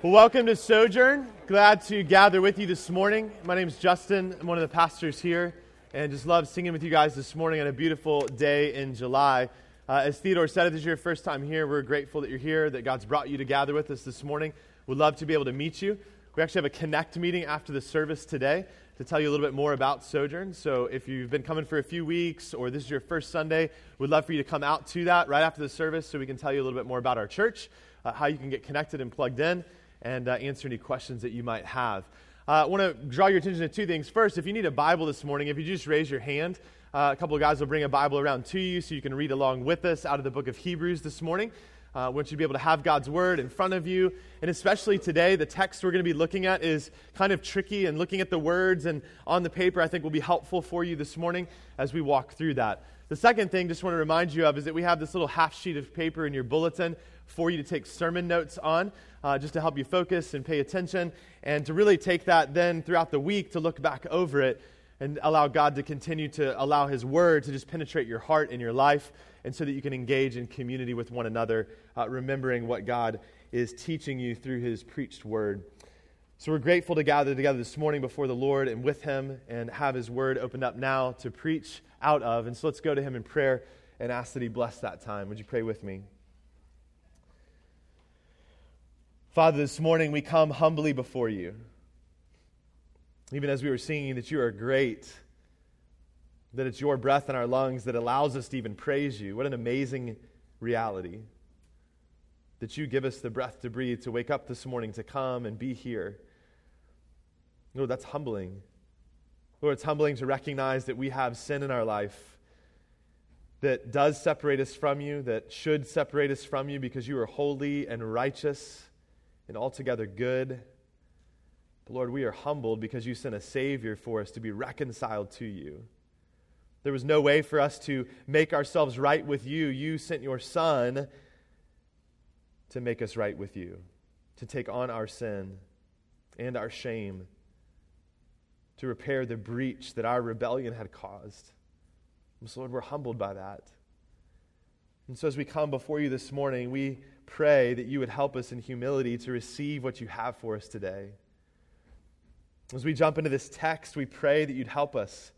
Well, welcome to Sojourn. Glad to gather with you this morning. My name is Justin. I'm one of the pastors here, and just love singing with you guys this morning on a beautiful day in July. Uh, as Theodore said, if this is your first time here, we're grateful that you're here, that God's brought you to gather with us this morning. We'd love to be able to meet you. We actually have a connect meeting after the service today to tell you a little bit more about Sojourn. So if you've been coming for a few weeks or this is your first Sunday, we'd love for you to come out to that right after the service so we can tell you a little bit more about our church, uh, how you can get connected and plugged in and uh, answer any questions that you might have. Uh, I want to draw your attention to two things. First, if you need a Bible this morning, if you just raise your hand, uh, a couple of guys will bring a Bible around to you so you can read along with us out of the book of Hebrews this morning. Uh, I want you to be able to have God's Word in front of you. And especially today, the text we're going to be looking at is kind of tricky, and looking at the words and on the paper, I think will be helpful for you this morning as we walk through that. The second thing, just want to remind you of, is that we have this little half sheet of paper in your bulletin for you to take sermon notes on, uh, just to help you focus and pay attention, and to really take that then throughout the week to look back over it and allow God to continue to allow His Word to just penetrate your heart and your life, and so that you can engage in community with one another, uh, remembering what God is teaching you through His preached Word. So we're grateful to gather together this morning before the Lord and with Him and have His Word opened up now to preach out of. And so let's go to Him in prayer and ask that He bless that time. Would you pray with me? Father, this morning we come humbly before you. Even as we were singing that you are great, that it's your breath in our lungs that allows us to even praise you. What an amazing reality. That you give us the breath to breathe, to wake up this morning, to come and be here. Lord, that's humbling. Lord, it's humbling to recognize that we have sin in our life that does separate us from you, that should separate us from you because you are holy and righteous and altogether good. But Lord, we are humbled because you sent a Savior for us to be reconciled to you. There was no way for us to make ourselves right with you. You sent your Son to make us right with you, to take on our sin and our shame, to repair the breach that our rebellion had caused. And so, Lord, we're humbled by that. And so, as we come before you this morning, we pray that you would help us in humility to receive what you have for us today. As we jump into this text, we pray that you'd help us.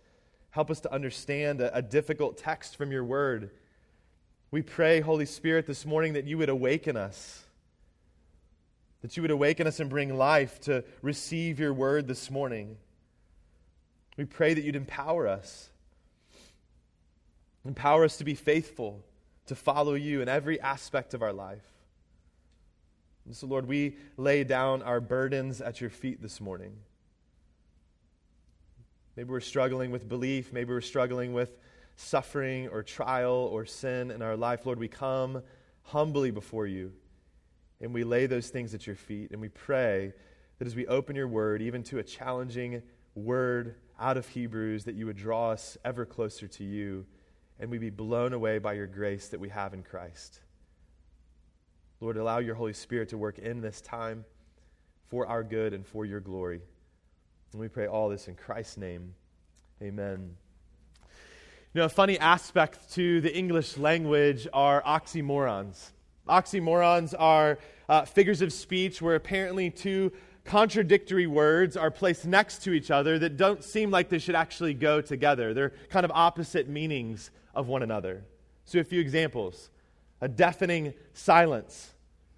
Help us to understand a, a, difficult text from your word. We pray, Holy Spirit, this morning that you would awaken us, that you would awaken us and bring life to receive your word this morning. We pray that you'd empower us. Empower us to be faithful, to follow you in every aspect of our life. And so, Lord, we lay down our burdens at your feet this morning. Maybe we're struggling with belief. Maybe we're struggling with suffering or trial or sin in our life. Lord, we come humbly before you and we lay those things at your feet. And we pray that as we open your word, even to a challenging word out of Hebrews, that you would draw us ever closer to you and we be blown away by your grace that we have in Christ. Lord, allow your Holy Spirit to work in this time for our good and for your glory. And we pray all this in Christ's name. Amen. You know, a funny aspect to the English language are oxymorons. Oxymorons are uh, figures of speech where apparently two contradictory words are placed next to each other that don't seem like they should actually go together. They're kind of opposite meanings of one another. So, a few examples a deafening silence,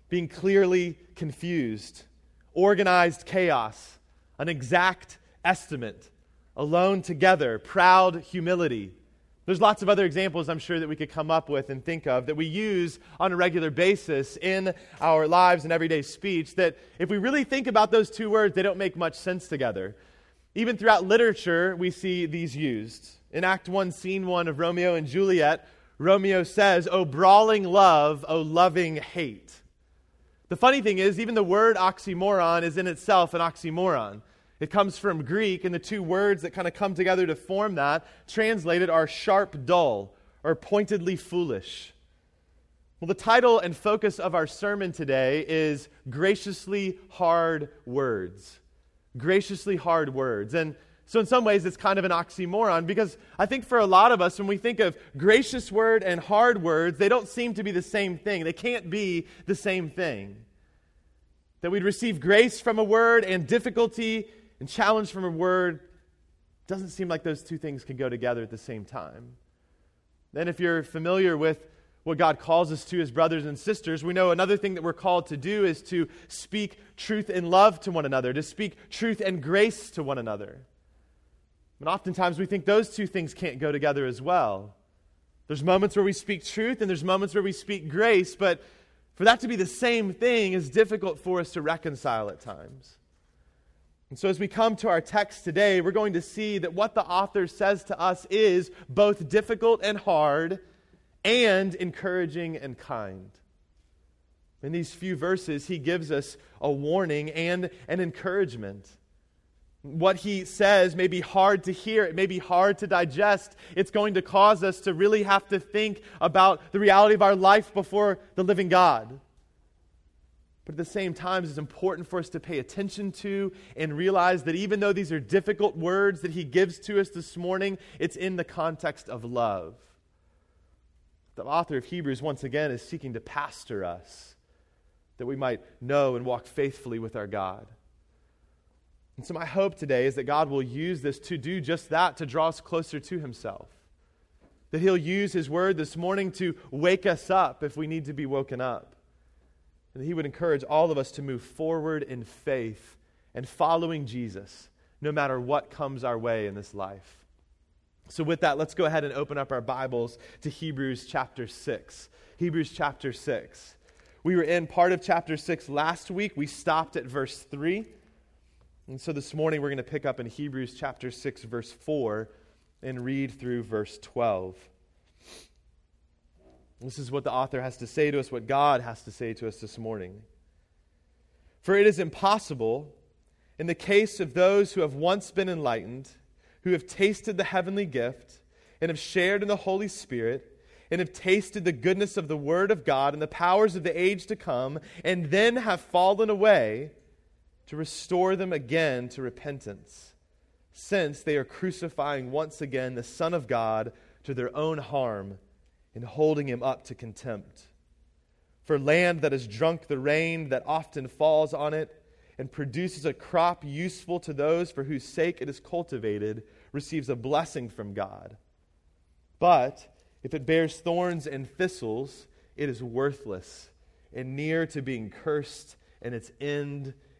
being clearly confused, organized chaos, an exact estimate, alone together, proud humility. There's lots of other examples I'm sure that we could come up with and think of that we use on a regular basis in our lives and everyday speech that if we really think about those two words, they don't make much sense together. Even throughout literature, we see these used. In Act 1, Scene 1 of Romeo and Juliet, Romeo says, Oh, brawling love, oh, loving hate. The funny thing is, even the word oxymoron is in itself an oxymoron. It comes from Greek, and the two words that kind of come together to form that, translated, are sharp, dull, or pointedly foolish. Well, the title and focus of our sermon today is Graciously Hard Words. Graciously Hard Words. And so, in some ways, it's kind of an oxymoron because I think for a lot of us, when we think of gracious word and hard words, they don't seem to be the same thing. They can't be the same thing. That we'd receive grace from a word and difficulty and challenge from a word. Doesn't seem like those two things can go together at the same time. Then, if you're familiar with what God calls us to as brothers and sisters, we know another thing that we're called to do is to speak truth and love to one another, to speak truth and grace to one another. And oftentimes we think those two things can't go together as well. There's moments where we speak truth and there's moments where we speak grace, but for that to be the same thing is difficult for us to reconcile at times. And so, as we come to our text today, we're going to see that what the author says to us is both difficult and hard, and encouraging and kind. In these few verses, he gives us a warning and an encouragement. What he says may be hard to hear, it may be hard to digest. It's going to cause us to really have to think about the reality of our life before the living God. But at the same time, it's important for us to pay attention to and realize that even though these are difficult words that he gives to us this morning, it's in the context of love. The author of Hebrews, once again, is seeking to pastor us that we might know and walk faithfully with our God. And so, my hope today is that God will use this to do just that, to draw us closer to Himself. That He'll use His word this morning to wake us up if we need to be woken up. And that He would encourage all of us to move forward in faith and following Jesus, no matter what comes our way in this life. So, with that, let's go ahead and open up our Bibles to Hebrews chapter 6. Hebrews chapter 6. We were in part of chapter 6 last week. We stopped at verse 3. And so this morning we're going to pick up in Hebrews chapter 6, verse 4, and read through verse 12. This is what the author has to say to us, what God has to say to us this morning. For it is impossible, in the case of those who have once been enlightened, who have tasted the heavenly gift, and have shared in the Holy Spirit, and have tasted the goodness of the Word of God and the powers of the age to come, and then have fallen away to restore them again to repentance, since they are crucifying once again the Son of God to their own harm and holding him up to contempt. For land that has drunk the rain that often falls on it and produces a crop useful to those for whose sake it is cultivated receives a blessing from God. But if it bears thorns and thistles, it is worthless and near to being cursed, and its end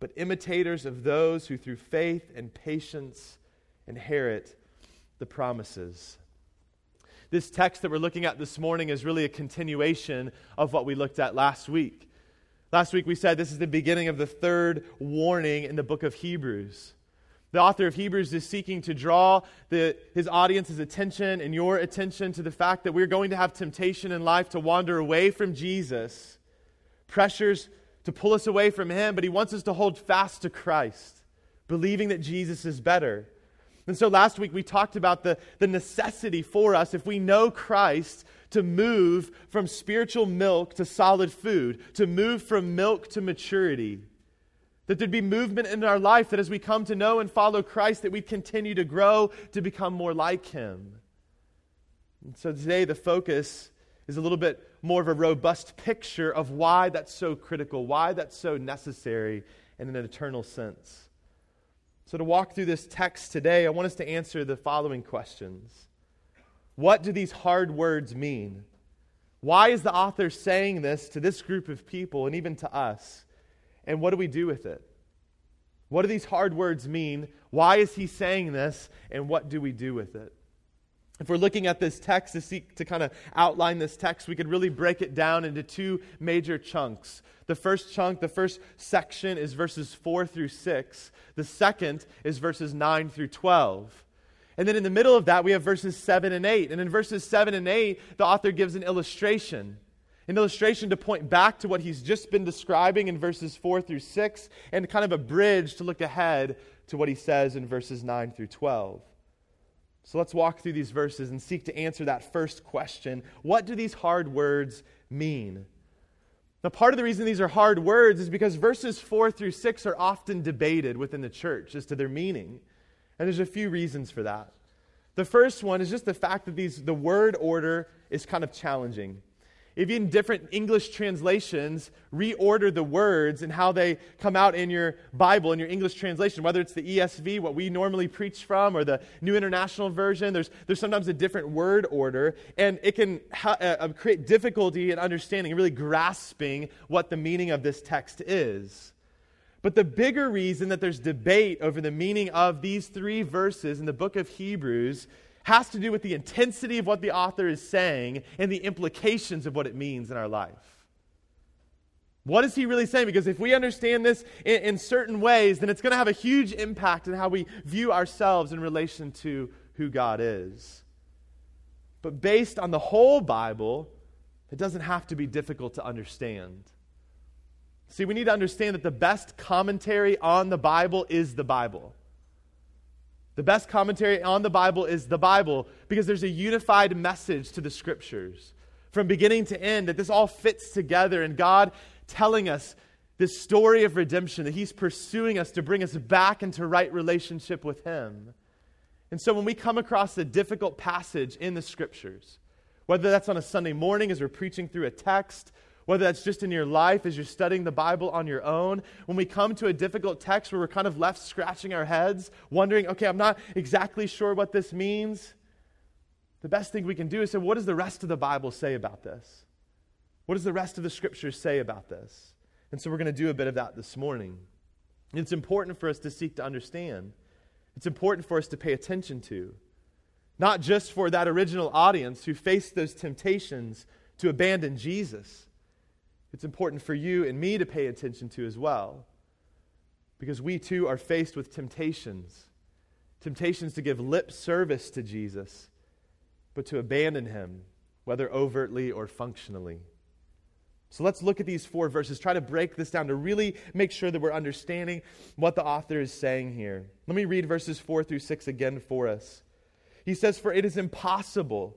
but imitators of those who through faith and patience inherit the promises. This text that we're looking at this morning is really a continuation of what we looked at last week. Last week we said this is the beginning of the third warning in the book of Hebrews. The author of Hebrews is seeking to draw the, his audience's attention and your attention to the fact that we're going to have temptation in life to wander away from Jesus. Pressures to pull us away from Him, but He wants us to hold fast to Christ, believing that Jesus is better. And so last week we talked about the, the necessity for us, if we know Christ, to move from spiritual milk to solid food, to move from milk to maturity. That there'd be movement in our life that as we come to know and follow Christ, that we'd continue to grow to become more like Him. And so today the focus is a little bit more of a robust picture of why that's so critical, why that's so necessary in an eternal sense. So, to walk through this text today, I want us to answer the following questions What do these hard words mean? Why is the author saying this to this group of people and even to us? And what do we do with it? What do these hard words mean? Why is he saying this? And what do we do with it? If we're looking at this text to seek to kind of outline this text, we could really break it down into two major chunks. The first chunk, the first section is verses 4 through 6. The second is verses 9 through 12. And then in the middle of that, we have verses 7 and 8. And in verses 7 and 8, the author gives an illustration. an illustration to point back to what he's just been describing in verses 4 through 6, and kind of a bridge to look ahead to what he says in verses 9 through 12. So let's walk through these verses and seek to answer that first question What do these hard words mean? Now, part of the reason these are hard words is because verses 4 through 6 are often debated within the church as to their meaning. And there's a few reasons for that. The first one is just the fact that these, the word order is kind of challenging. Even different English translations reorder the words and how they come out in your Bible, in your English translation, whether it's the ESV, what we normally preach from, or the New International Version. There's, there's sometimes a different word order, and it can ha- uh, uh create difficulty in understanding, and really grasping what the meaning of this text is. But the bigger reason that there's debate over the meaning of these three verses in the book of Hebrews has to do with the intensity of what the author is saying and the implications of what it means in our life. What is he really saying? Because if we understand this in, in certain ways, then it's going to have a huge impact on how we view ourselves in relation to who God is. But based on the whole Bible, it doesn't have to be difficult to understand. See, we need to understand that the best commentary on the Bible is the Bible. The best commentary on the Bible is the Bible because there's a unified message to the scriptures from beginning to end that this all fits together and God telling us this story of redemption that He's pursuing us to bring us back into right relationship with Him. And so when we come across a difficult passage in the scriptures, whether that's on a Sunday morning as we're preaching through a text, whether that's just in your life as you're studying the Bible on your own, when we come to a difficult text where we're kind of left scratching our heads, wondering, okay, I'm not exactly sure what this means, the best thing we can do is say, what does the rest of the Bible say about this? What does the rest of the scriptures say about this? And so we're going to do a bit of that this morning. It's important for us to seek to understand. It's important for us to pay attention to. Not just for that original audience who faced those temptations to abandon Jesus, it's important for you and me to pay attention to as well. Because we too are faced with temptations temptations to give lip service to Jesus, but to abandon him, whether overtly or functionally. So let's look at these four verses, try to break this down to really make sure that we're understanding what the author is saying here. Let me read verses 4 through 6 again for us. He says, For it is impossible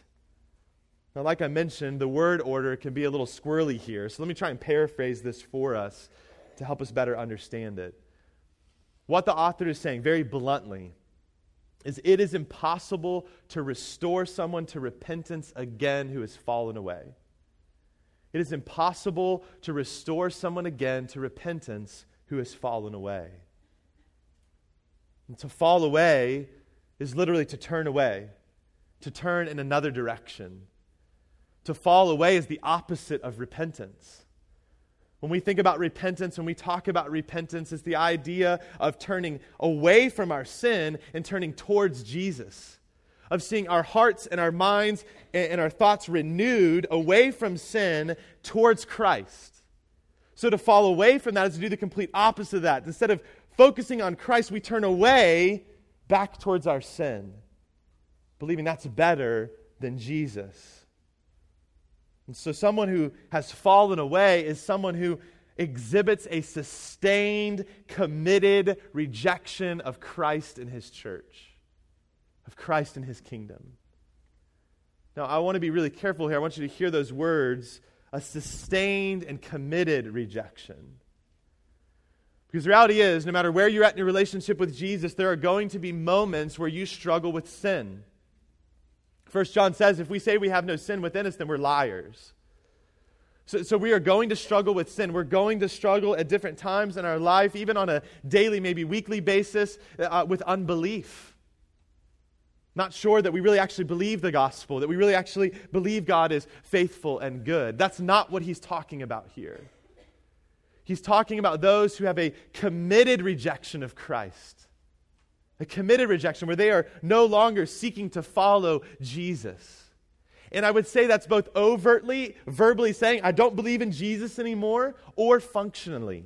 Now, like I mentioned, the word order can be a little squirrely here. So let me try and paraphrase this for us to help us better understand it. What the author is saying, very bluntly, is it is impossible to restore someone to repentance again who has fallen away. It is impossible to restore someone again to repentance who has fallen away. And to fall away is literally to turn away, to turn in another direction to fall away is the opposite of repentance. When we think about repentance, when we talk about repentance, it's the idea of turning away from our sin and turning towards Jesus, of seeing our hearts and our minds and our thoughts renewed away from sin towards Christ. So to fall away from that is to do the complete opposite of that. Instead of focusing on Christ, we turn away back towards our sin, believing that's better than Jesus. And so, someone who has fallen away is someone who exhibits a sustained, committed rejection of Christ and his church, of Christ and his kingdom. Now, I want to be really careful here. I want you to hear those words a sustained and committed rejection. Because the reality is, no matter where you're at in your relationship with Jesus, there are going to be moments where you struggle with sin. First John says, if we say we have no sin within us, then we're liars. So, so we are going to struggle with sin. We're going to struggle at different times in our life, even on a daily, maybe weekly basis, uh, with unbelief. Not sure that we really actually believe the gospel, that we really actually believe God is faithful and good. That's not what he's talking about here. he's talking about those who have a committed rejection of Christ. A committed rejection where they are no longer seeking to follow Jesus. And I would say that's both overtly, verbally saying, I don't believe in Jesus anymore, or functionally.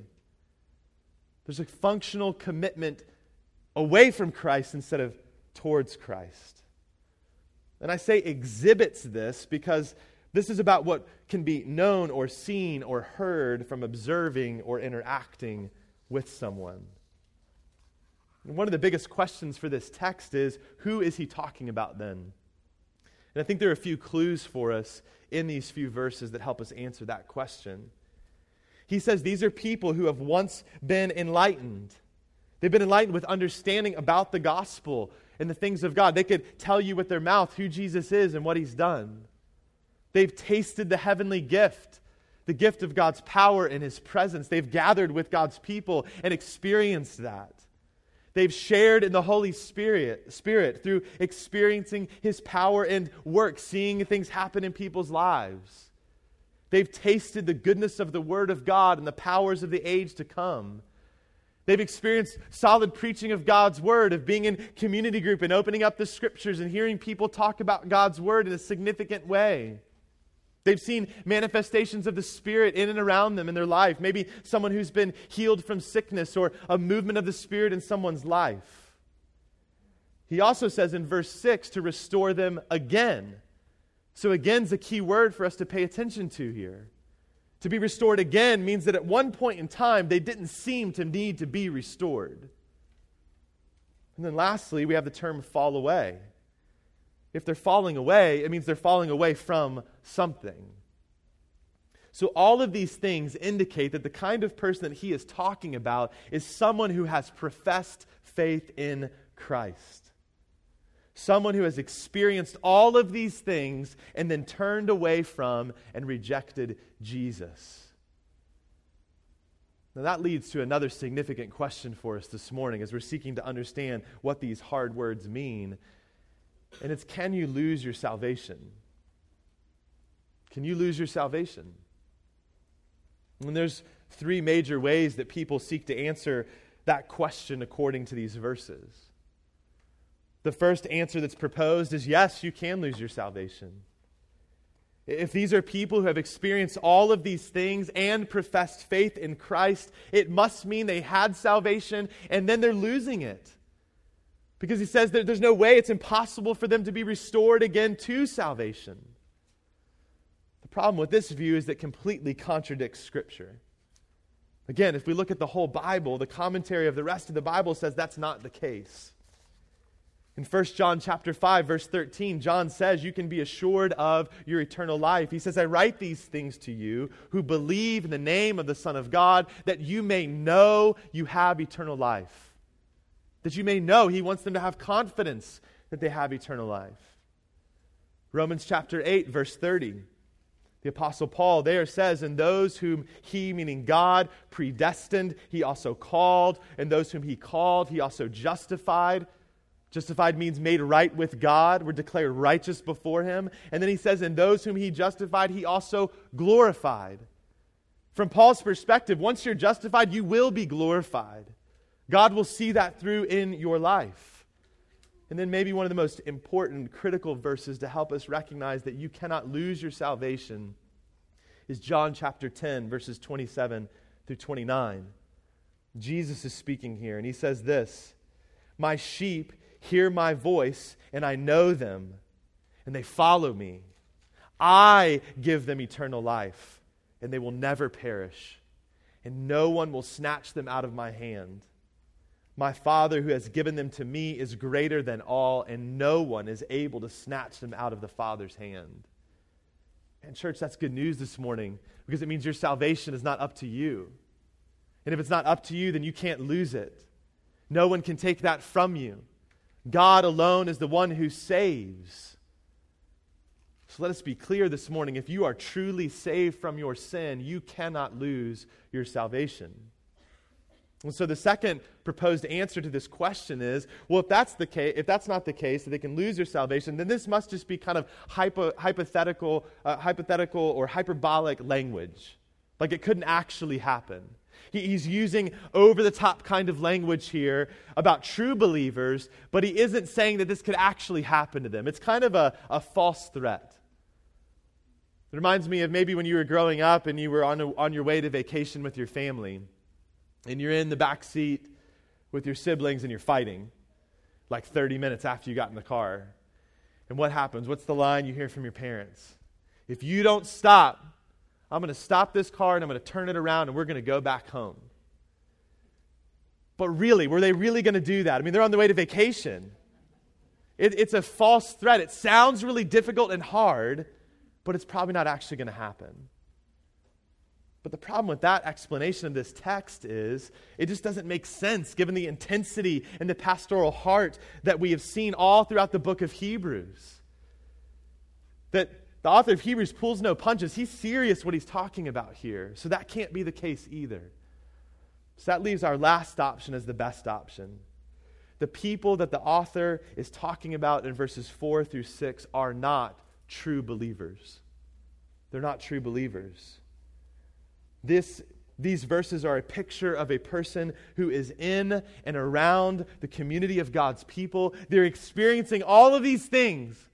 There's a functional commitment away from Christ instead of towards Christ. And I say exhibits this because this is about what can be known or seen or heard from observing or interacting with someone. One of the biggest questions for this text is who is he talking about then? And I think there are a few clues for us in these few verses that help us answer that question. He says these are people who have once been enlightened. They've been enlightened with understanding about the gospel and the things of God. They could tell you with their mouth who Jesus is and what he's done. They've tasted the heavenly gift, the gift of God's power and his presence. They've gathered with God's people and experienced that. They've shared in the Holy Spirit, Spirit through experiencing his power and work, seeing things happen in people's lives. They've tasted the goodness of the Word of God and the powers of the age to come. They've experienced solid preaching of God's Word, of being in community group and opening up the Scriptures and hearing people talk about God's Word in a significant way. They've seen manifestations of the Spirit in and around them in their life. Maybe someone who's been healed from sickness or a movement of the Spirit in someone's life. He also says in verse 6 to restore them again. So, again is a key word for us to pay attention to here. To be restored again means that at one point in time, they didn't seem to need to be restored. And then lastly, we have the term fall away. If they're falling away, it means they're falling away from something. So, all of these things indicate that the kind of person that he is talking about is someone who has professed faith in Christ. Someone who has experienced all of these things and then turned away from and rejected Jesus. Now, that leads to another significant question for us this morning as we're seeking to understand what these hard words mean. And it's can you lose your salvation? Can you lose your salvation? And there's three major ways that people seek to answer that question according to these verses. The first answer that's proposed is yes, you can lose your salvation. If these are people who have experienced all of these things and professed faith in Christ, it must mean they had salvation and then they're losing it. Because he says that there's no way, it's impossible for them to be restored again to salvation. The problem with this view is that completely contradicts Scripture. Again, if we look at the whole Bible, the commentary of the rest of the Bible says that's not the case. In 1 John chapter 5 verse 13, John says you can be assured of your eternal life. He says, "I write these things to you who believe in the name of the Son of God that you may know you have eternal life." That you may know he wants them to have confidence that they have eternal life. Romans chapter 8 verse 30. The Apostle Paul there says, And those whom he, meaning God, predestined, he also called. And those whom he called, he also justified. Justified means made right with God. We're declared righteous before Him. And then he says, And those whom He justified, He also glorified. From Paul's perspective, once you're justified, you will be glorified. God will see that through in your life. And then, maybe one of the most important, critical verses to help us recognize that you cannot lose your salvation is John chapter 10, verses 27 through 29. Jesus is speaking here, and he says this My sheep hear my voice, and I know them, and they follow me. I give them eternal life, and they will never perish, and no one will snatch them out of my hand. My Father, who has given them to me, is greater than all, and no one is able to snatch them out of the Father's hand. And, church, that's good news this morning because it means your salvation is not up to you. And if it's not up to you, then you can't lose it. No one can take that from you. God alone is the one who saves. So let us be clear this morning if you are truly saved from your sin, you cannot lose your salvation. And so the second proposed answer to this question is, well, if that's the case, if that's not the case, that they can lose their salvation, then this must just be kind of hypo, hypothetical, uh, hypothetical or hyperbolic language. Like it couldn't actually happen. he's using over the top kind of language here about true believers, but he isn't saying that this could actually happen to them. It's kind of a, a false threat. It reminds me of maybe when you were growing up and you were on, a, on your way to vacation with your family, and you're in the back seat with your siblings and you're fighting like 30 minutes after you got in the car. And what happens? What's the line you hear from your parents? If you don't stop, I'm going to stop this car and I'm going to turn it around and we're going to go back home. But really, were they really going to do that? I mean, they're on the way to vacation. It, it's a false threat. It sounds really difficult and hard, but it's probably not actually going to happen. But the problem with that explanation of this text is it just doesn't make sense given the intensity and the pastoral heart that we have seen all throughout the book of Hebrews. That the author of Hebrews pulls no punches. He's serious what he's talking about here. So that can't be the case either. So that leaves our last option as the best option. The people that the author is talking about in verses 4 through 6 are not true believers. They're not true believers. This, these verses are a picture of a person who is in and around the community of God's people. They're experiencing all of these things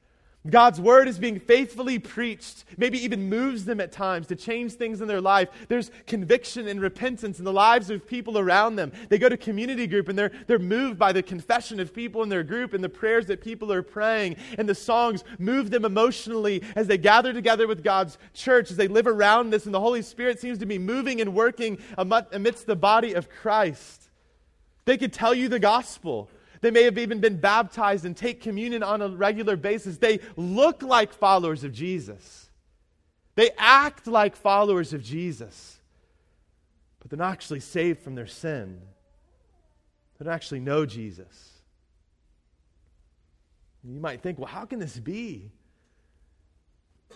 God's word is being faithfully preached, maybe even moves them at times to change things in their life. There's conviction and repentance in the lives of people around them. They go to community group and they're, they're moved by the confession of people in their group and the prayers that people are praying. And the songs move them emotionally as they gather together with God's church, as they live around this. And the Holy Spirit seems to be moving and working amidst the body of Christ. They could tell you the gospel. They may have even been baptized and take communion on a regular basis. They look like followers of Jesus. They act like followers of Jesus. But they're not actually saved from their sin. They don't actually know Jesus. You might think, well, how can this be?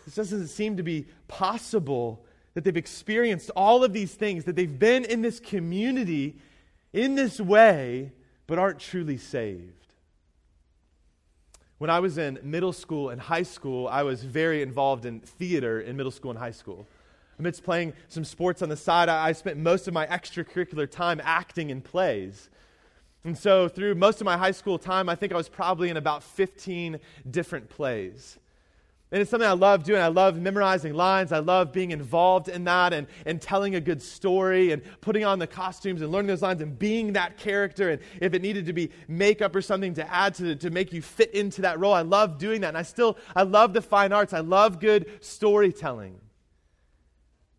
This doesn't seem to be possible that they've experienced all of these things, that they've been in this community in this way, but aren't truly saved. When I was in middle school and high school, I was very involved in theater in middle school and high school. Amidst playing some sports on the side, I spent most of my extracurricular time acting in plays. And so, through most of my high school time, I think I was probably in about 15 different plays. And it's something I love doing. I love memorizing lines. I love being involved in that and, and telling a good story and putting on the costumes and learning those lines and being that character. And if it needed to be makeup or something to add to, to make you fit into that role, I love doing that. And I still, I love the fine arts. I love good storytelling.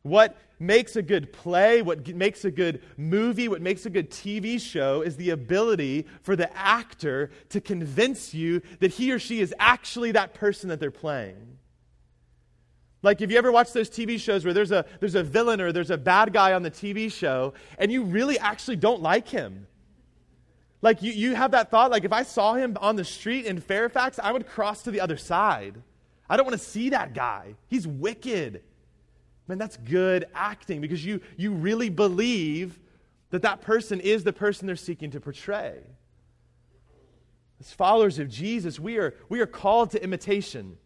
What makes a good play, what makes a good movie, what makes a good TV show is the ability for the actor to convince you that he or she is actually that person that they're playing. Like if you ever watch those TV shows where there's a there's a villain or there's a bad guy on the TV show and you really actually don't like him. Like you, you have that thought, like if I saw him on the street in Fairfax, I would cross to the other side. I don't want to see that guy. He's wicked. Man, that's good acting because you, you really believe that that person is the person they're seeking to portray. As followers of Jesus, we are, we are called to imitation.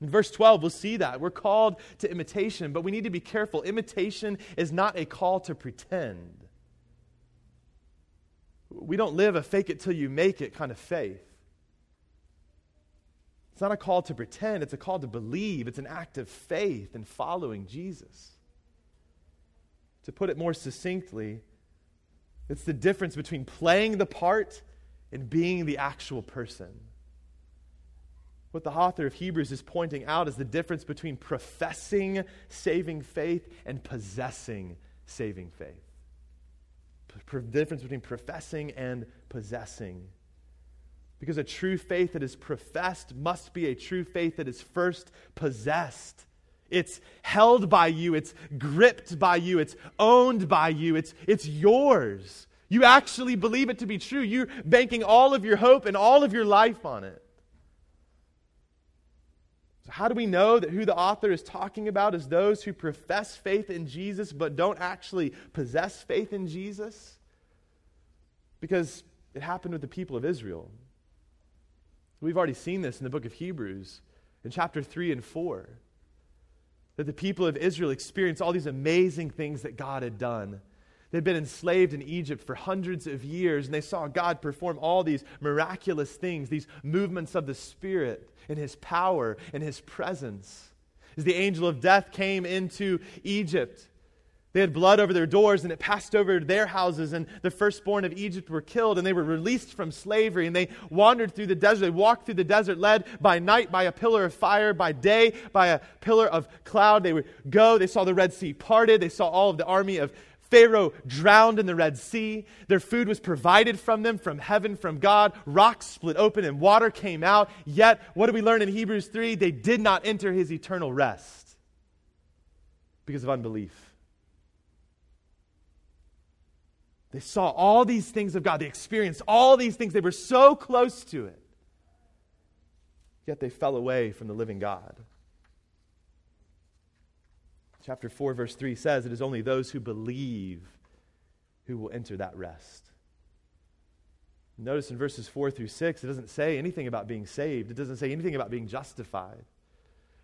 In verse 12, we'll see that. We're called to imitation, but we need to be careful. Imitation is not a call to pretend. We don't live a fake it till you make it kind of faith. It's not a call to pretend, it's a call to believe. It's an act of faith in following Jesus. To put it more succinctly, it's the difference between playing the part and being the actual person. What the author of Hebrews is pointing out is the difference between professing saving faith and possessing saving faith. The difference between professing and possessing because a true faith that is professed must be a true faith that is first possessed. It's held by you, it's gripped by you, it's owned by you, it's, it's yours. You actually believe it to be true. You're banking all of your hope and all of your life on it. So, how do we know that who the author is talking about is those who profess faith in Jesus but don't actually possess faith in Jesus? Because it happened with the people of Israel. We've already seen this in the book of Hebrews in chapter 3 and 4. That the people of Israel experienced all these amazing things that God had done. They'd been enslaved in Egypt for hundreds of years, and they saw God perform all these miraculous things, these movements of the Spirit in His power and His presence. As the angel of death came into Egypt, they had blood over their doors, and it passed over their houses, and the firstborn of Egypt were killed, and they were released from slavery, and they wandered through the desert. They walked through the desert, led by night by a pillar of fire, by day by a pillar of cloud. They would go, they saw the Red Sea parted, they saw all of the army of Pharaoh drowned in the Red Sea. Their food was provided from them, from heaven, from God. Rocks split open and water came out. Yet, what do we learn in Hebrews 3? They did not enter his eternal rest because of unbelief. They saw all these things of God. They experienced all these things. They were so close to it. Yet they fell away from the living God. Chapter 4, verse 3 says, It is only those who believe who will enter that rest. Notice in verses 4 through 6, it doesn't say anything about being saved. It doesn't say anything about being justified.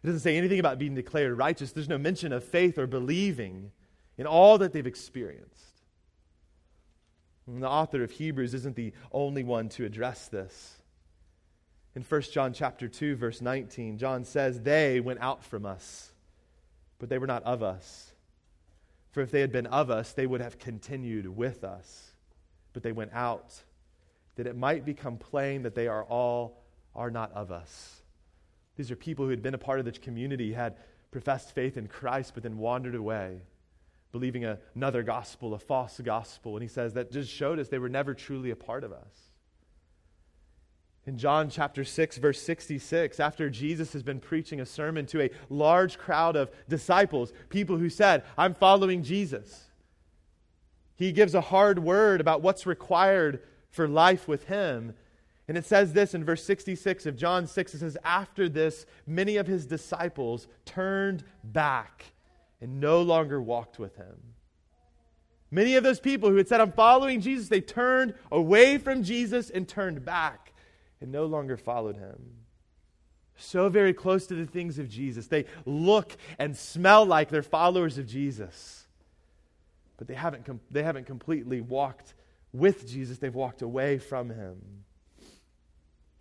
It doesn't say anything about being declared righteous. There's no mention of faith or believing in all that they've experienced. And the author of Hebrews isn't the only one to address this. In 1 John chapter 2 verse 19, John says, "They went out from us, but they were not of us. For if they had been of us, they would have continued with us. But they went out, that it might become plain that they are all are not of us. These are people who had been a part of the community, had professed faith in Christ, but then wandered away, believing another gospel, a false gospel. And he says that just showed us they were never truly a part of us. In John chapter 6, verse 66, after Jesus has been preaching a sermon to a large crowd of disciples, people who said, I'm following Jesus, he gives a hard word about what's required for life with him. And it says this in verse 66 of John 6 it says, After this, many of his disciples turned back and no longer walked with him. Many of those people who had said, I'm following Jesus, they turned away from Jesus and turned back and no longer followed him. So very close to the things of Jesus. They look and smell like they're followers of Jesus. But they haven't, com- they haven't completely walked with Jesus, they've walked away from him.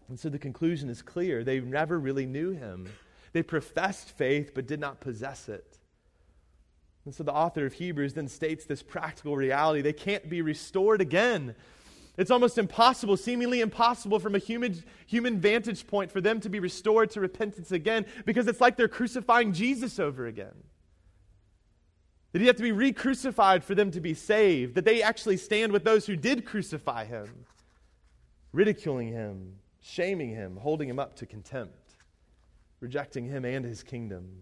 And so the conclusion is clear. They never really knew him. They professed faith but did not possess it. And so the author of Hebrews then states this practical reality. They can't be restored again it's almost impossible, seemingly impossible from a human, human vantage point for them to be restored to repentance again because it's like they're crucifying Jesus over again. That he have to be re crucified for them to be saved. That they actually stand with those who did crucify him, ridiculing him, shaming him, holding him up to contempt, rejecting him and his kingdom.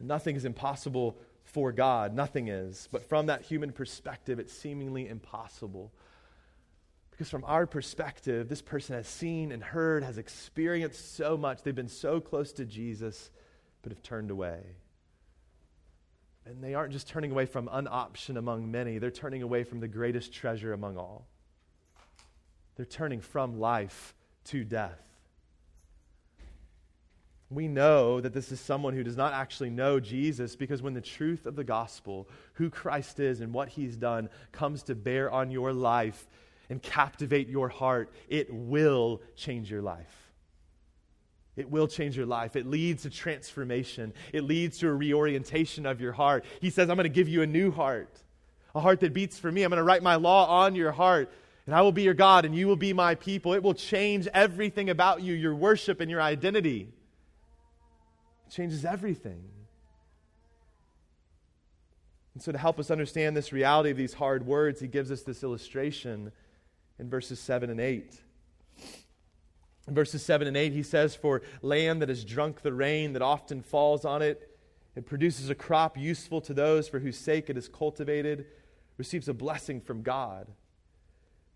Nothing is impossible for God. Nothing is. But from that human perspective, it's seemingly impossible. Because from our perspective, this person has seen and heard, has experienced so much. They've been so close to Jesus, but have turned away. And they aren't just turning away from an option among many, they're turning away from the greatest treasure among all. They're turning from life to death. We know that this is someone who does not actually know Jesus because when the truth of the gospel, who Christ is and what he's done, comes to bear on your life and captivate your heart, it will change your life. It will change your life. It leads to transformation. It leads to a reorientation of your heart. He says, I'm going to give you a new heart, a heart that beats for me. I'm going to write my law on your heart, and I will be your God, and you will be my people. It will change everything about you, your worship and your identity. It changes everything. And so, to help us understand this reality of these hard words, he gives us this illustration in verses 7 and 8. In verses 7 and 8, he says, For land that has drunk the rain that often falls on it, it produces a crop useful to those for whose sake it is cultivated, receives a blessing from God.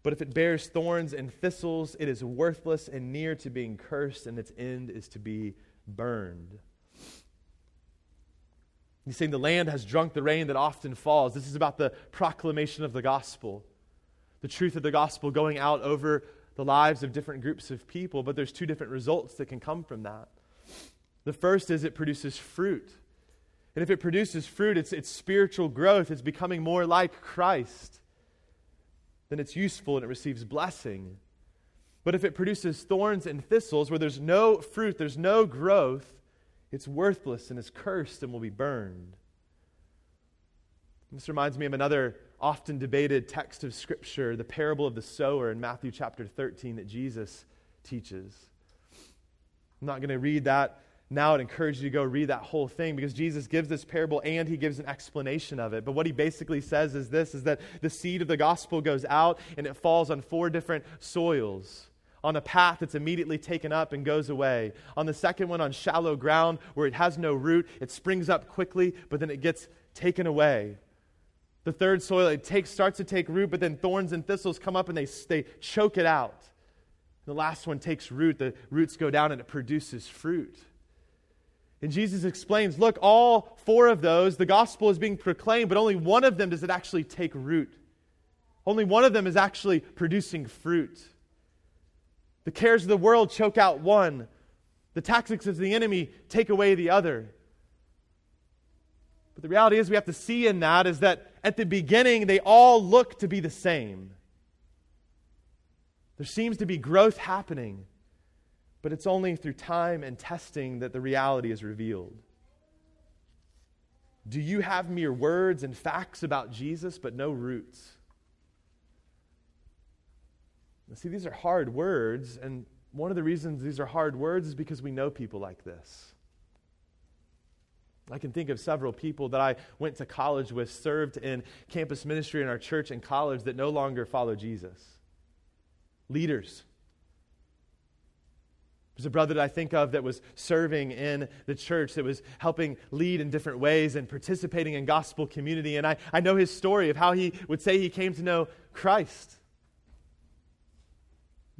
But if it bears thorns and thistles, it is worthless and near to being cursed, and its end is to be burned. He's saying the land has drunk the rain that often falls. This is about the proclamation of the gospel, the truth of the gospel going out over the lives of different groups of people, but there's two different results that can come from that. The first is it produces fruit. And if it produces fruit, it's, it's spiritual growth, it's becoming more like Christ. Then it's useful and it receives blessing. But if it produces thorns and thistles where there's no fruit, there's no growth, it's worthless and is cursed and will be burned. This reminds me of another often debated text of Scripture, the parable of the sower in Matthew chapter 13 that Jesus teaches. I'm not going to read that now. I'd encourage you to go read that whole thing because Jesus gives this parable and he gives an explanation of it. But what he basically says is this is that the seed of the gospel goes out and it falls on four different soils on a path that's immediately taken up and goes away. On the second one, on shallow ground where it has no root, it springs up quickly, but then it gets taken away. The third soil, it takes, starts to take root, but then thorns and thistles come up and they, they choke it out. The last one takes root, the roots go down, and it produces fruit. And Jesus explains look, all four of those, the gospel is being proclaimed, but only one of them does it actually take root. Only one of them is actually producing fruit. The cares of the world choke out one, the tactics of the enemy take away the other. But the reality is, we have to see in that is that at the beginning, they all look to be the same. There seems to be growth happening, but it's only through time and testing that the reality is revealed. Do you have mere words and facts about Jesus, but no roots? See, these are hard words, and one of the reasons these are hard words is because we know people like this. I can think of several people that I went to college with, served in campus ministry in our church and college that no longer follow Jesus. Leaders. There's a brother that I think of that was serving in the church, that was helping lead in different ways and participating in gospel community. And I, I know his story of how he would say he came to know Christ.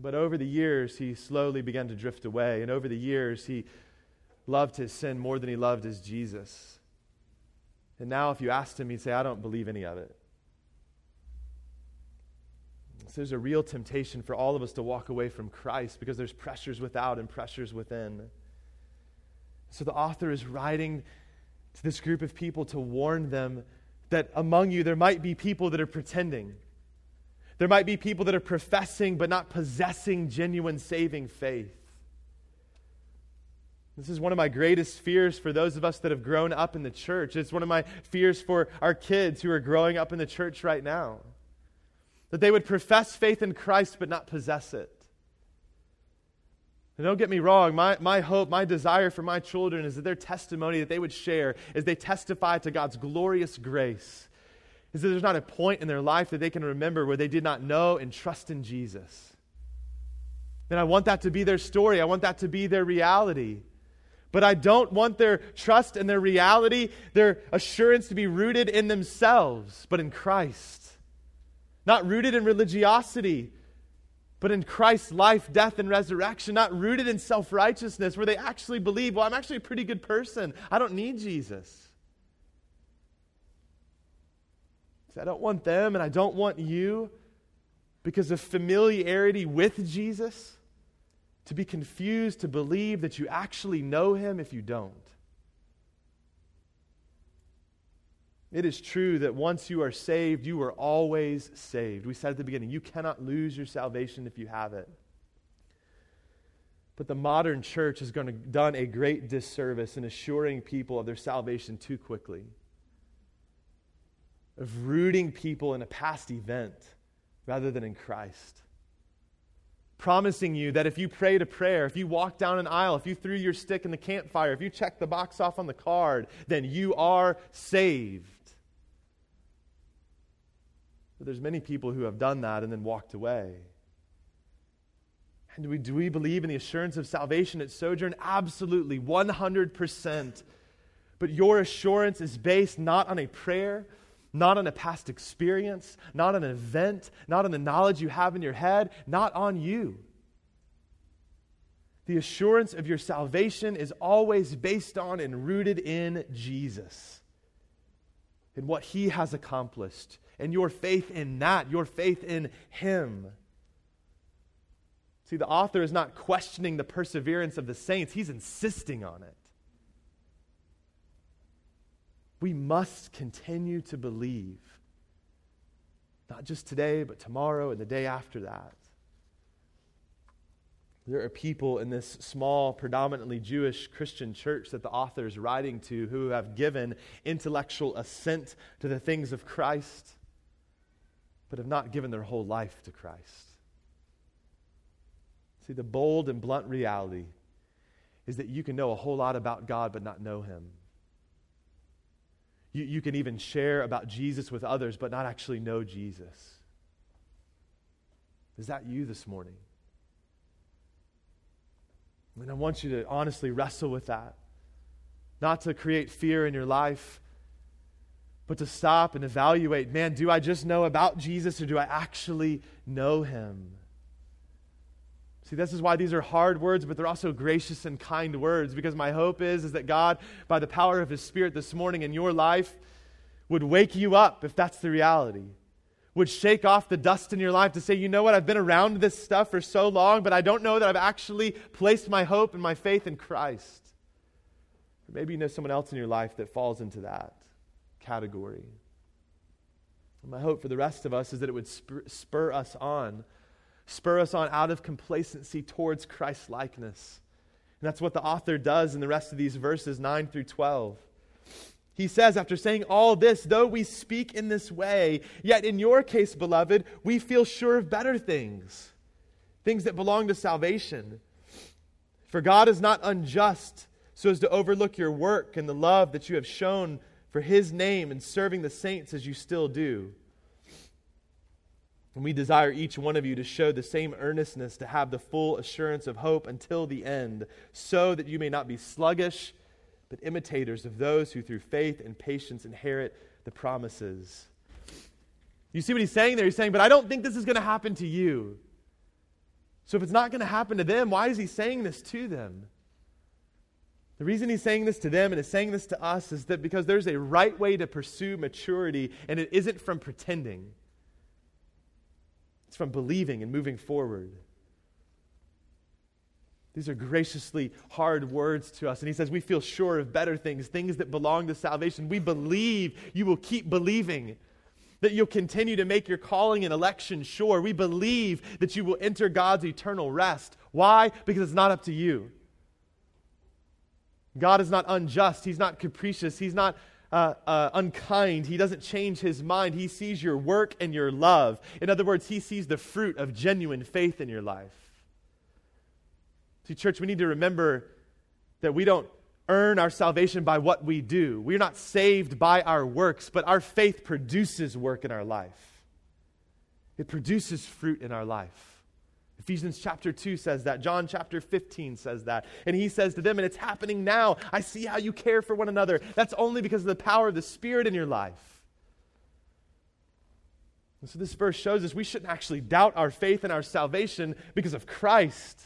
But over the years, he slowly began to drift away. And over the years, he loved his sin more than he loved his Jesus. And now, if you asked him, he'd say, I don't believe any of it. So there's a real temptation for all of us to walk away from Christ because there's pressures without and pressures within. So the author is writing to this group of people to warn them that among you there might be people that are pretending. There might be people that are professing but not possessing genuine saving faith. This is one of my greatest fears for those of us that have grown up in the church. It's one of my fears for our kids who are growing up in the church right now. That they would profess faith in Christ but not possess it. And don't get me wrong, my, my hope, my desire for my children is that their testimony that they would share as they testify to God's glorious grace is that there's not a point in their life that they can remember where they did not know and trust in Jesus. And I want that to be their story. I want that to be their reality. But I don't want their trust and their reality, their assurance to be rooted in themselves, but in Christ. Not rooted in religiosity, but in Christ's life, death, and resurrection. Not rooted in self righteousness, where they actually believe, well, I'm actually a pretty good person. I don't need Jesus. I don't want them and I don't want you because of familiarity with Jesus to be confused to believe that you actually know him if you don't. It is true that once you are saved, you are always saved. We said at the beginning, you cannot lose your salvation if you have it. But the modern church has done a great disservice in assuring people of their salvation too quickly of rooting people in a past event rather than in Christ. Promising you that if you prayed a prayer, if you walked down an aisle, if you threw your stick in the campfire, if you checked the box off on the card, then you are saved. But there's many people who have done that and then walked away. And do we, do we believe in the assurance of salvation at Sojourn? Absolutely, 100%. But your assurance is based not on a prayer, not on a past experience, not on an event, not on the knowledge you have in your head, not on you. The assurance of your salvation is always based on and rooted in Jesus, in what he has accomplished, and your faith in that, your faith in him. See, the author is not questioning the perseverance of the saints, he's insisting on it. We must continue to believe, not just today, but tomorrow and the day after that. There are people in this small, predominantly Jewish Christian church that the author is writing to who have given intellectual assent to the things of Christ, but have not given their whole life to Christ. See, the bold and blunt reality is that you can know a whole lot about God but not know Him. You, you can even share about Jesus with others but not actually know Jesus. Is that you this morning? And I want you to honestly wrestle with that. Not to create fear in your life, but to stop and evaluate man, do I just know about Jesus or do I actually know him? See, this is why these are hard words, but they're also gracious and kind words because my hope is, is that God, by the power of his Spirit this morning in your life, would wake you up if that's the reality would shake off the dust in your life to say, you know what, I've been around this stuff for so long, but I don't know that I've actually placed my hope and my faith in Christ. Or maybe you know someone else in your life that falls into that category. My hope for the rest of us is that it would spur, spur us on, spur us on out of complacency towards Christ likeness. And that's what the author does in the rest of these verses 9 through 12. He says, after saying all this, though we speak in this way, yet in your case, beloved, we feel sure of better things, things that belong to salvation. For God is not unjust so as to overlook your work and the love that you have shown for his name in serving the saints as you still do. And we desire each one of you to show the same earnestness to have the full assurance of hope until the end, so that you may not be sluggish but imitators of those who through faith and patience inherit the promises. You see what he's saying there? He's saying, But I don't think this is going to happen to you. So if it's not going to happen to them, why is he saying this to them? The reason he's saying this to them and is saying this to us is that because there's a right way to pursue maturity, and it isn't from pretending, it's from believing and moving forward. These are graciously hard words to us. And he says, We feel sure of better things, things that belong to salvation. We believe you will keep believing, that you'll continue to make your calling and election sure. We believe that you will enter God's eternal rest. Why? Because it's not up to you. God is not unjust, He's not capricious, He's not uh, uh, unkind. He doesn't change his mind. He sees your work and your love. In other words, he sees the fruit of genuine faith in your life. See, church, we need to remember that we don't earn our salvation by what we do. We're not saved by our works, but our faith produces work in our life. It produces fruit in our life. Ephesians chapter 2 says that. John chapter 15 says that. And he says to them, and it's happening now. I see how you care for one another. That's only because of the power of the Spirit in your life. And so this verse shows us we shouldn't actually doubt our faith and our salvation because of Christ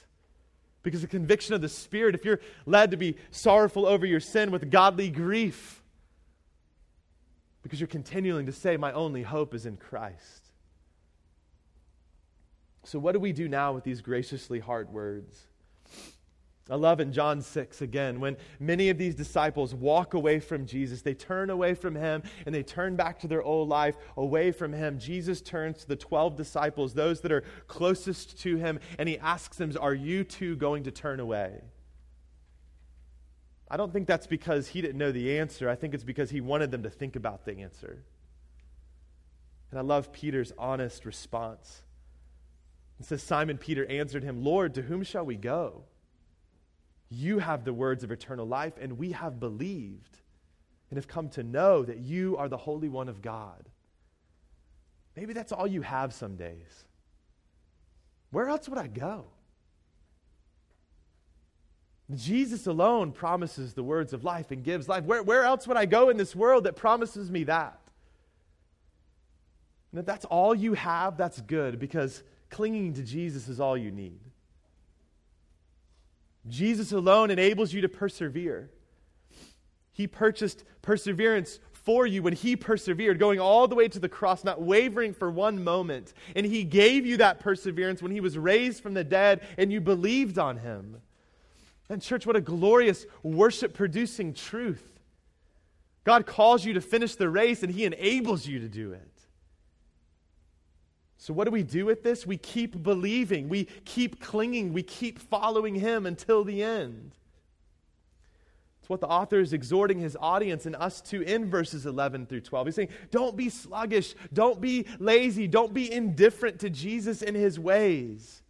because the conviction of the Spirit, if you're led to be sorrowful over your sin with godly grief, because you're continuing to say, My only hope is in Christ. So, what do we do now with these graciously hard words? I love in John 6 again, when many of these disciples walk away from Jesus, they turn away from him and they turn back to their old life away from him. Jesus turns to the 12 disciples, those that are closest to him, and he asks them, Are you too going to turn away? I don't think that's because he didn't know the answer. I think it's because he wanted them to think about the answer. And I love Peter's honest response. It says, Simon Peter answered him, Lord, to whom shall we go? You have the words of eternal life, and we have believed and have come to know that you are the Holy One of God. Maybe that's all you have some days. Where else would I go? Jesus alone promises the words of life and gives life. Where, where else would I go in this world that promises me that? And if that's all you have, that's good because clinging to Jesus is all you need. Jesus alone enables you to persevere. He purchased perseverance for you when he persevered, going all the way to the cross, not wavering for one moment. And he gave you that perseverance when he was raised from the dead and you believed on him. And, church, what a glorious worship producing truth God calls you to finish the race and He enables you to do it. So, what do we do with this? We keep believing, we keep clinging, we keep following Him until the end. It's what the author is exhorting his audience and us to in verses 11 through 12. He's saying, Don't be sluggish, don't be lazy, don't be indifferent to Jesus and His ways.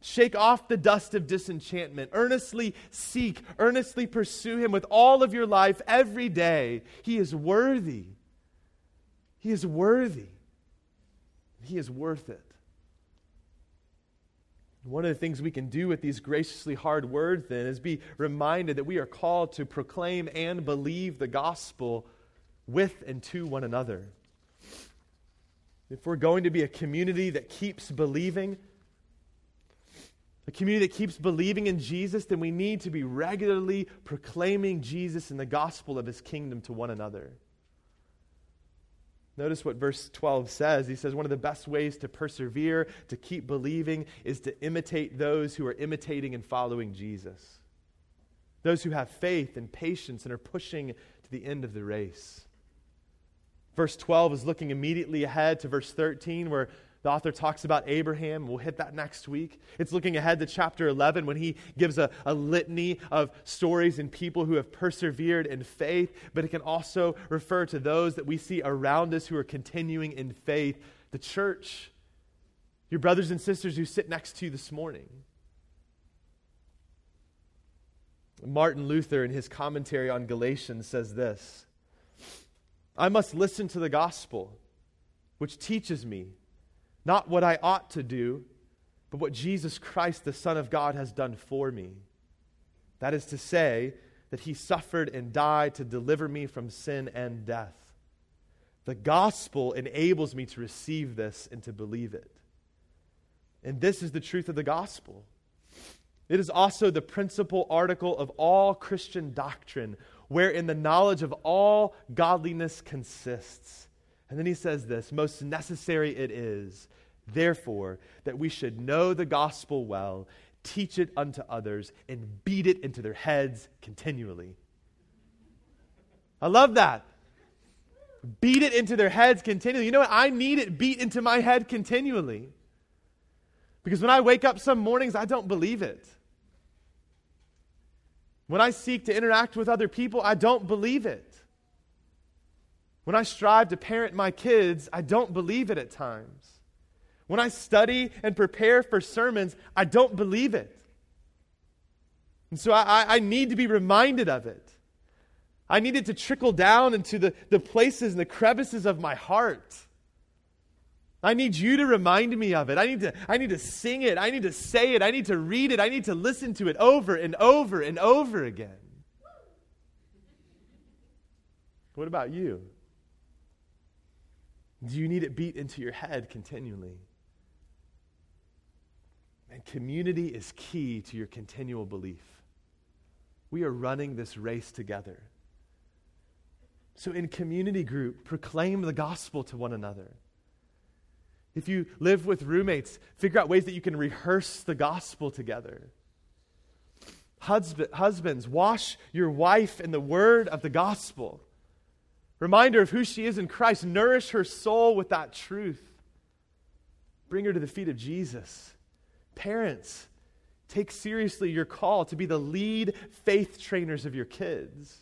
Shake off the dust of disenchantment. Earnestly seek, earnestly pursue Him with all of your life every day. He is worthy. He is worthy. He is worth it. One of the things we can do with these graciously hard words, then, is be reminded that we are called to proclaim and believe the gospel with and to one another. If we're going to be a community that keeps believing, a community that keeps believing in Jesus, then we need to be regularly proclaiming Jesus and the gospel of his kingdom to one another. Notice what verse 12 says. He says, One of the best ways to persevere, to keep believing, is to imitate those who are imitating and following Jesus. Those who have faith and patience and are pushing to the end of the race. Verse 12 is looking immediately ahead to verse 13, where the author talks about Abraham. We'll hit that next week. It's looking ahead to chapter 11 when he gives a, a litany of stories and people who have persevered in faith, but it can also refer to those that we see around us who are continuing in faith, the church, your brothers and sisters who sit next to you this morning. Martin Luther, in his commentary on Galatians, says this I must listen to the gospel, which teaches me not what I ought to do, but what Jesus Christ, the Son of God, has done for me. That is to say, that he suffered and died to deliver me from sin and death. The gospel enables me to receive this and to believe it. And this is the truth of the gospel. It is also the principal article of all Christian doctrine, wherein the knowledge of all godliness consists. And then he says this most necessary it is, therefore, that we should know the gospel well, teach it unto others, and beat it into their heads continually. I love that. Beat it into their heads continually. You know what? I need it beat into my head continually. Because when I wake up some mornings, I don't believe it. When I seek to interact with other people, I don't believe it. When I strive to parent my kids, I don't believe it at times. When I study and prepare for sermons, I don't believe it. And so I, I need to be reminded of it. I need it to trickle down into the, the places and the crevices of my heart. I need you to remind me of it. I need, to, I need to sing it. I need to say it. I need to read it. I need to listen to it over and over and over again. What about you? Do you need it beat into your head continually? And community is key to your continual belief. We are running this race together. So, in community group, proclaim the gospel to one another. If you live with roommates, figure out ways that you can rehearse the gospel together. Husband, husbands, wash your wife in the word of the gospel. Remind her of who she is in Christ. Nourish her soul with that truth. Bring her to the feet of Jesus. Parents, take seriously your call to be the lead faith trainers of your kids.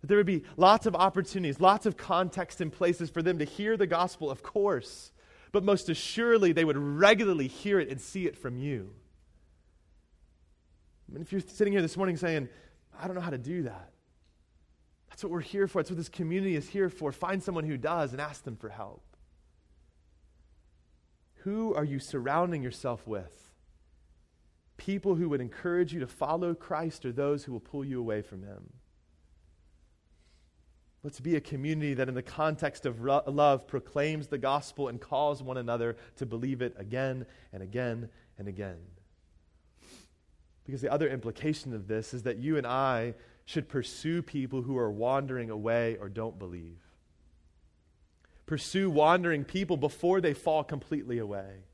That there would be lots of opportunities, lots of context and places for them to hear the gospel, of course, but most assuredly they would regularly hear it and see it from you. I mean, if you're sitting here this morning saying, I don't know how to do that, that's what we're here for. That's what this community is here for. Find someone who does and ask them for help. Who are you surrounding yourself with? People who would encourage you to follow Christ or those who will pull you away from him? Let's be a community that, in the context of ro- love, proclaims the gospel and calls one another to believe it again and again and again. Because the other implication of this is that you and I should pursue people who are wandering away or don't believe. Pursue wandering people before they fall completely away.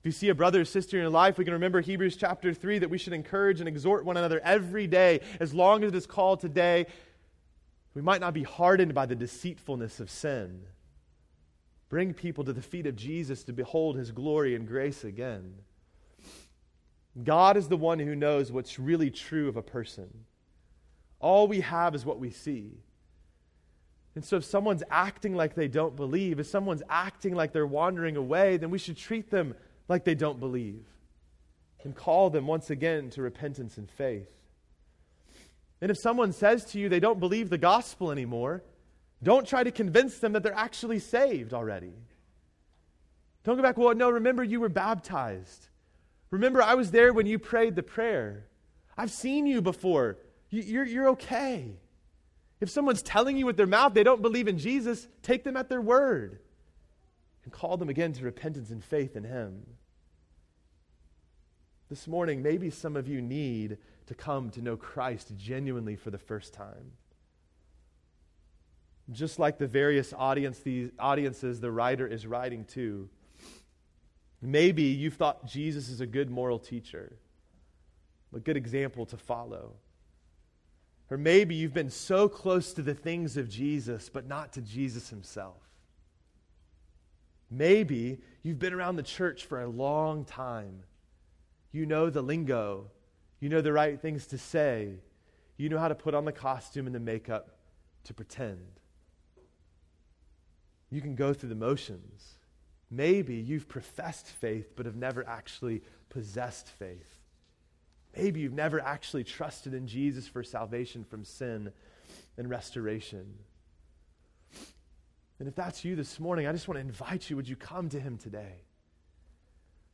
If you see a brother or sister in your life, we can remember Hebrews chapter 3 that we should encourage and exhort one another every day, as long as it is called today. We might not be hardened by the deceitfulness of sin. Bring people to the feet of Jesus to behold his glory and grace again. God is the one who knows what's really true of a person. All we have is what we see. And so, if someone's acting like they don't believe, if someone's acting like they're wandering away, then we should treat them like they don't believe and call them once again to repentance and faith. And if someone says to you they don't believe the gospel anymore, don't try to convince them that they're actually saved already. Don't go back, well, no, remember you were baptized. Remember, I was there when you prayed the prayer. I've seen you before. You're, you're okay. If someone's telling you with their mouth they don't believe in Jesus, take them at their word and call them again to repentance and faith in Him. This morning, maybe some of you need to come to know Christ genuinely for the first time. Just like the various audience, audiences the writer is writing to, maybe you've thought Jesus is a good moral teacher, a good example to follow. Or maybe you've been so close to the things of Jesus, but not to Jesus himself. Maybe you've been around the church for a long time. You know the lingo, you know the right things to say, you know how to put on the costume and the makeup to pretend. You can go through the motions. Maybe you've professed faith but have never actually possessed faith. Maybe you've never actually trusted in Jesus for salvation from sin and restoration. And if that's you this morning, I just want to invite you would you come to him today?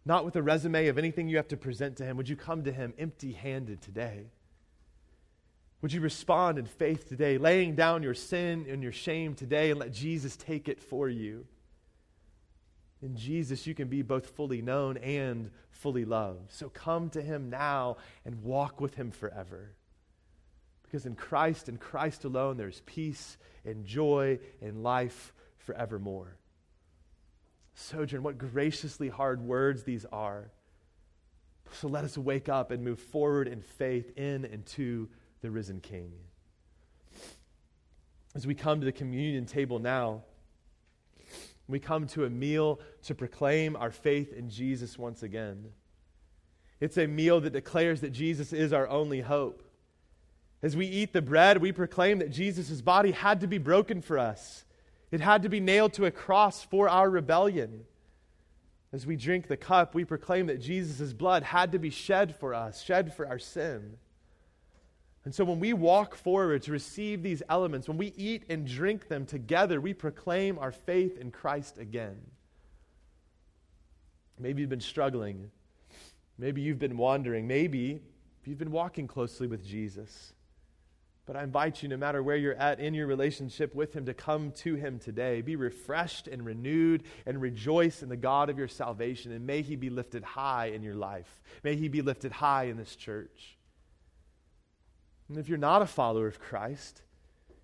Not with a resume of anything you have to present to him. Would you come to him empty handed today? Would you respond in faith today, laying down your sin and your shame today and let Jesus take it for you? In Jesus, you can be both fully known and fully loved. So come to him now and walk with him forever. Because in Christ and Christ alone, there's peace and joy and life forevermore. Sojourn, what graciously hard words these are. So let us wake up and move forward in faith in and to the risen King. As we come to the communion table now, we come to a meal to proclaim our faith in Jesus once again. It's a meal that declares that Jesus is our only hope. As we eat the bread, we proclaim that Jesus' body had to be broken for us. It had to be nailed to a cross for our rebellion. As we drink the cup, we proclaim that Jesus' blood had to be shed for us, shed for our sin. And so when we walk forward to receive these elements, when we eat and drink them together, we proclaim our faith in Christ again. Maybe you've been struggling. Maybe you've been wandering. Maybe you've been walking closely with Jesus. But I invite you, no matter where you're at in your relationship with Him, to come to Him today. Be refreshed and renewed and rejoice in the God of your salvation. And may He be lifted high in your life. May He be lifted high in this church. And if you're not a follower of Christ,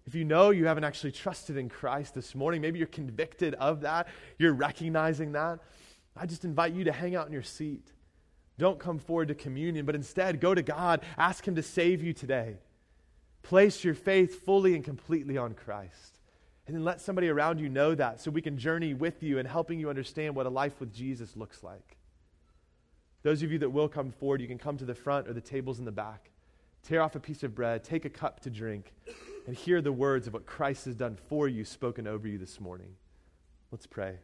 if you know you haven't actually trusted in Christ this morning, maybe you're convicted of that, you're recognizing that, I just invite you to hang out in your seat. Don't come forward to communion, but instead go to God, ask Him to save you today. Place your faith fully and completely on Christ. And then let somebody around you know that so we can journey with you and helping you understand what a life with Jesus looks like. Those of you that will come forward, you can come to the front or the tables in the back tear off a piece of bread, take a cup to drink, and hear the words of what Christ has done for you spoken over you this morning. Let's pray.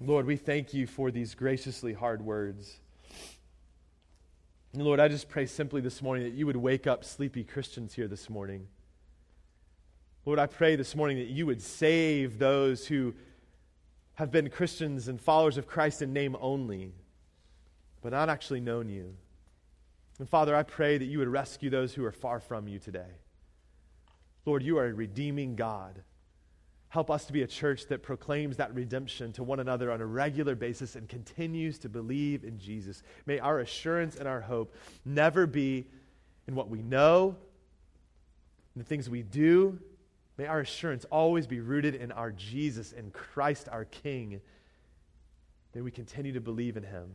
Lord, we thank you for these graciously hard words. And Lord, I just pray simply this morning that you would wake up sleepy Christians here this morning. Lord, I pray this morning that you would save those who have been Christians and followers of Christ in name only, but not actually known you. And Father, I pray that you would rescue those who are far from you today. Lord, you are a redeeming God. Help us to be a church that proclaims that redemption to one another on a regular basis and continues to believe in Jesus. May our assurance and our hope never be in what we know, in the things we do, May our assurance always be rooted in our Jesus and Christ our King. May we continue to believe in him.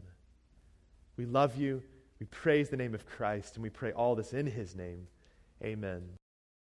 We love you. We praise the name of Christ, and we pray all this in his name. Amen.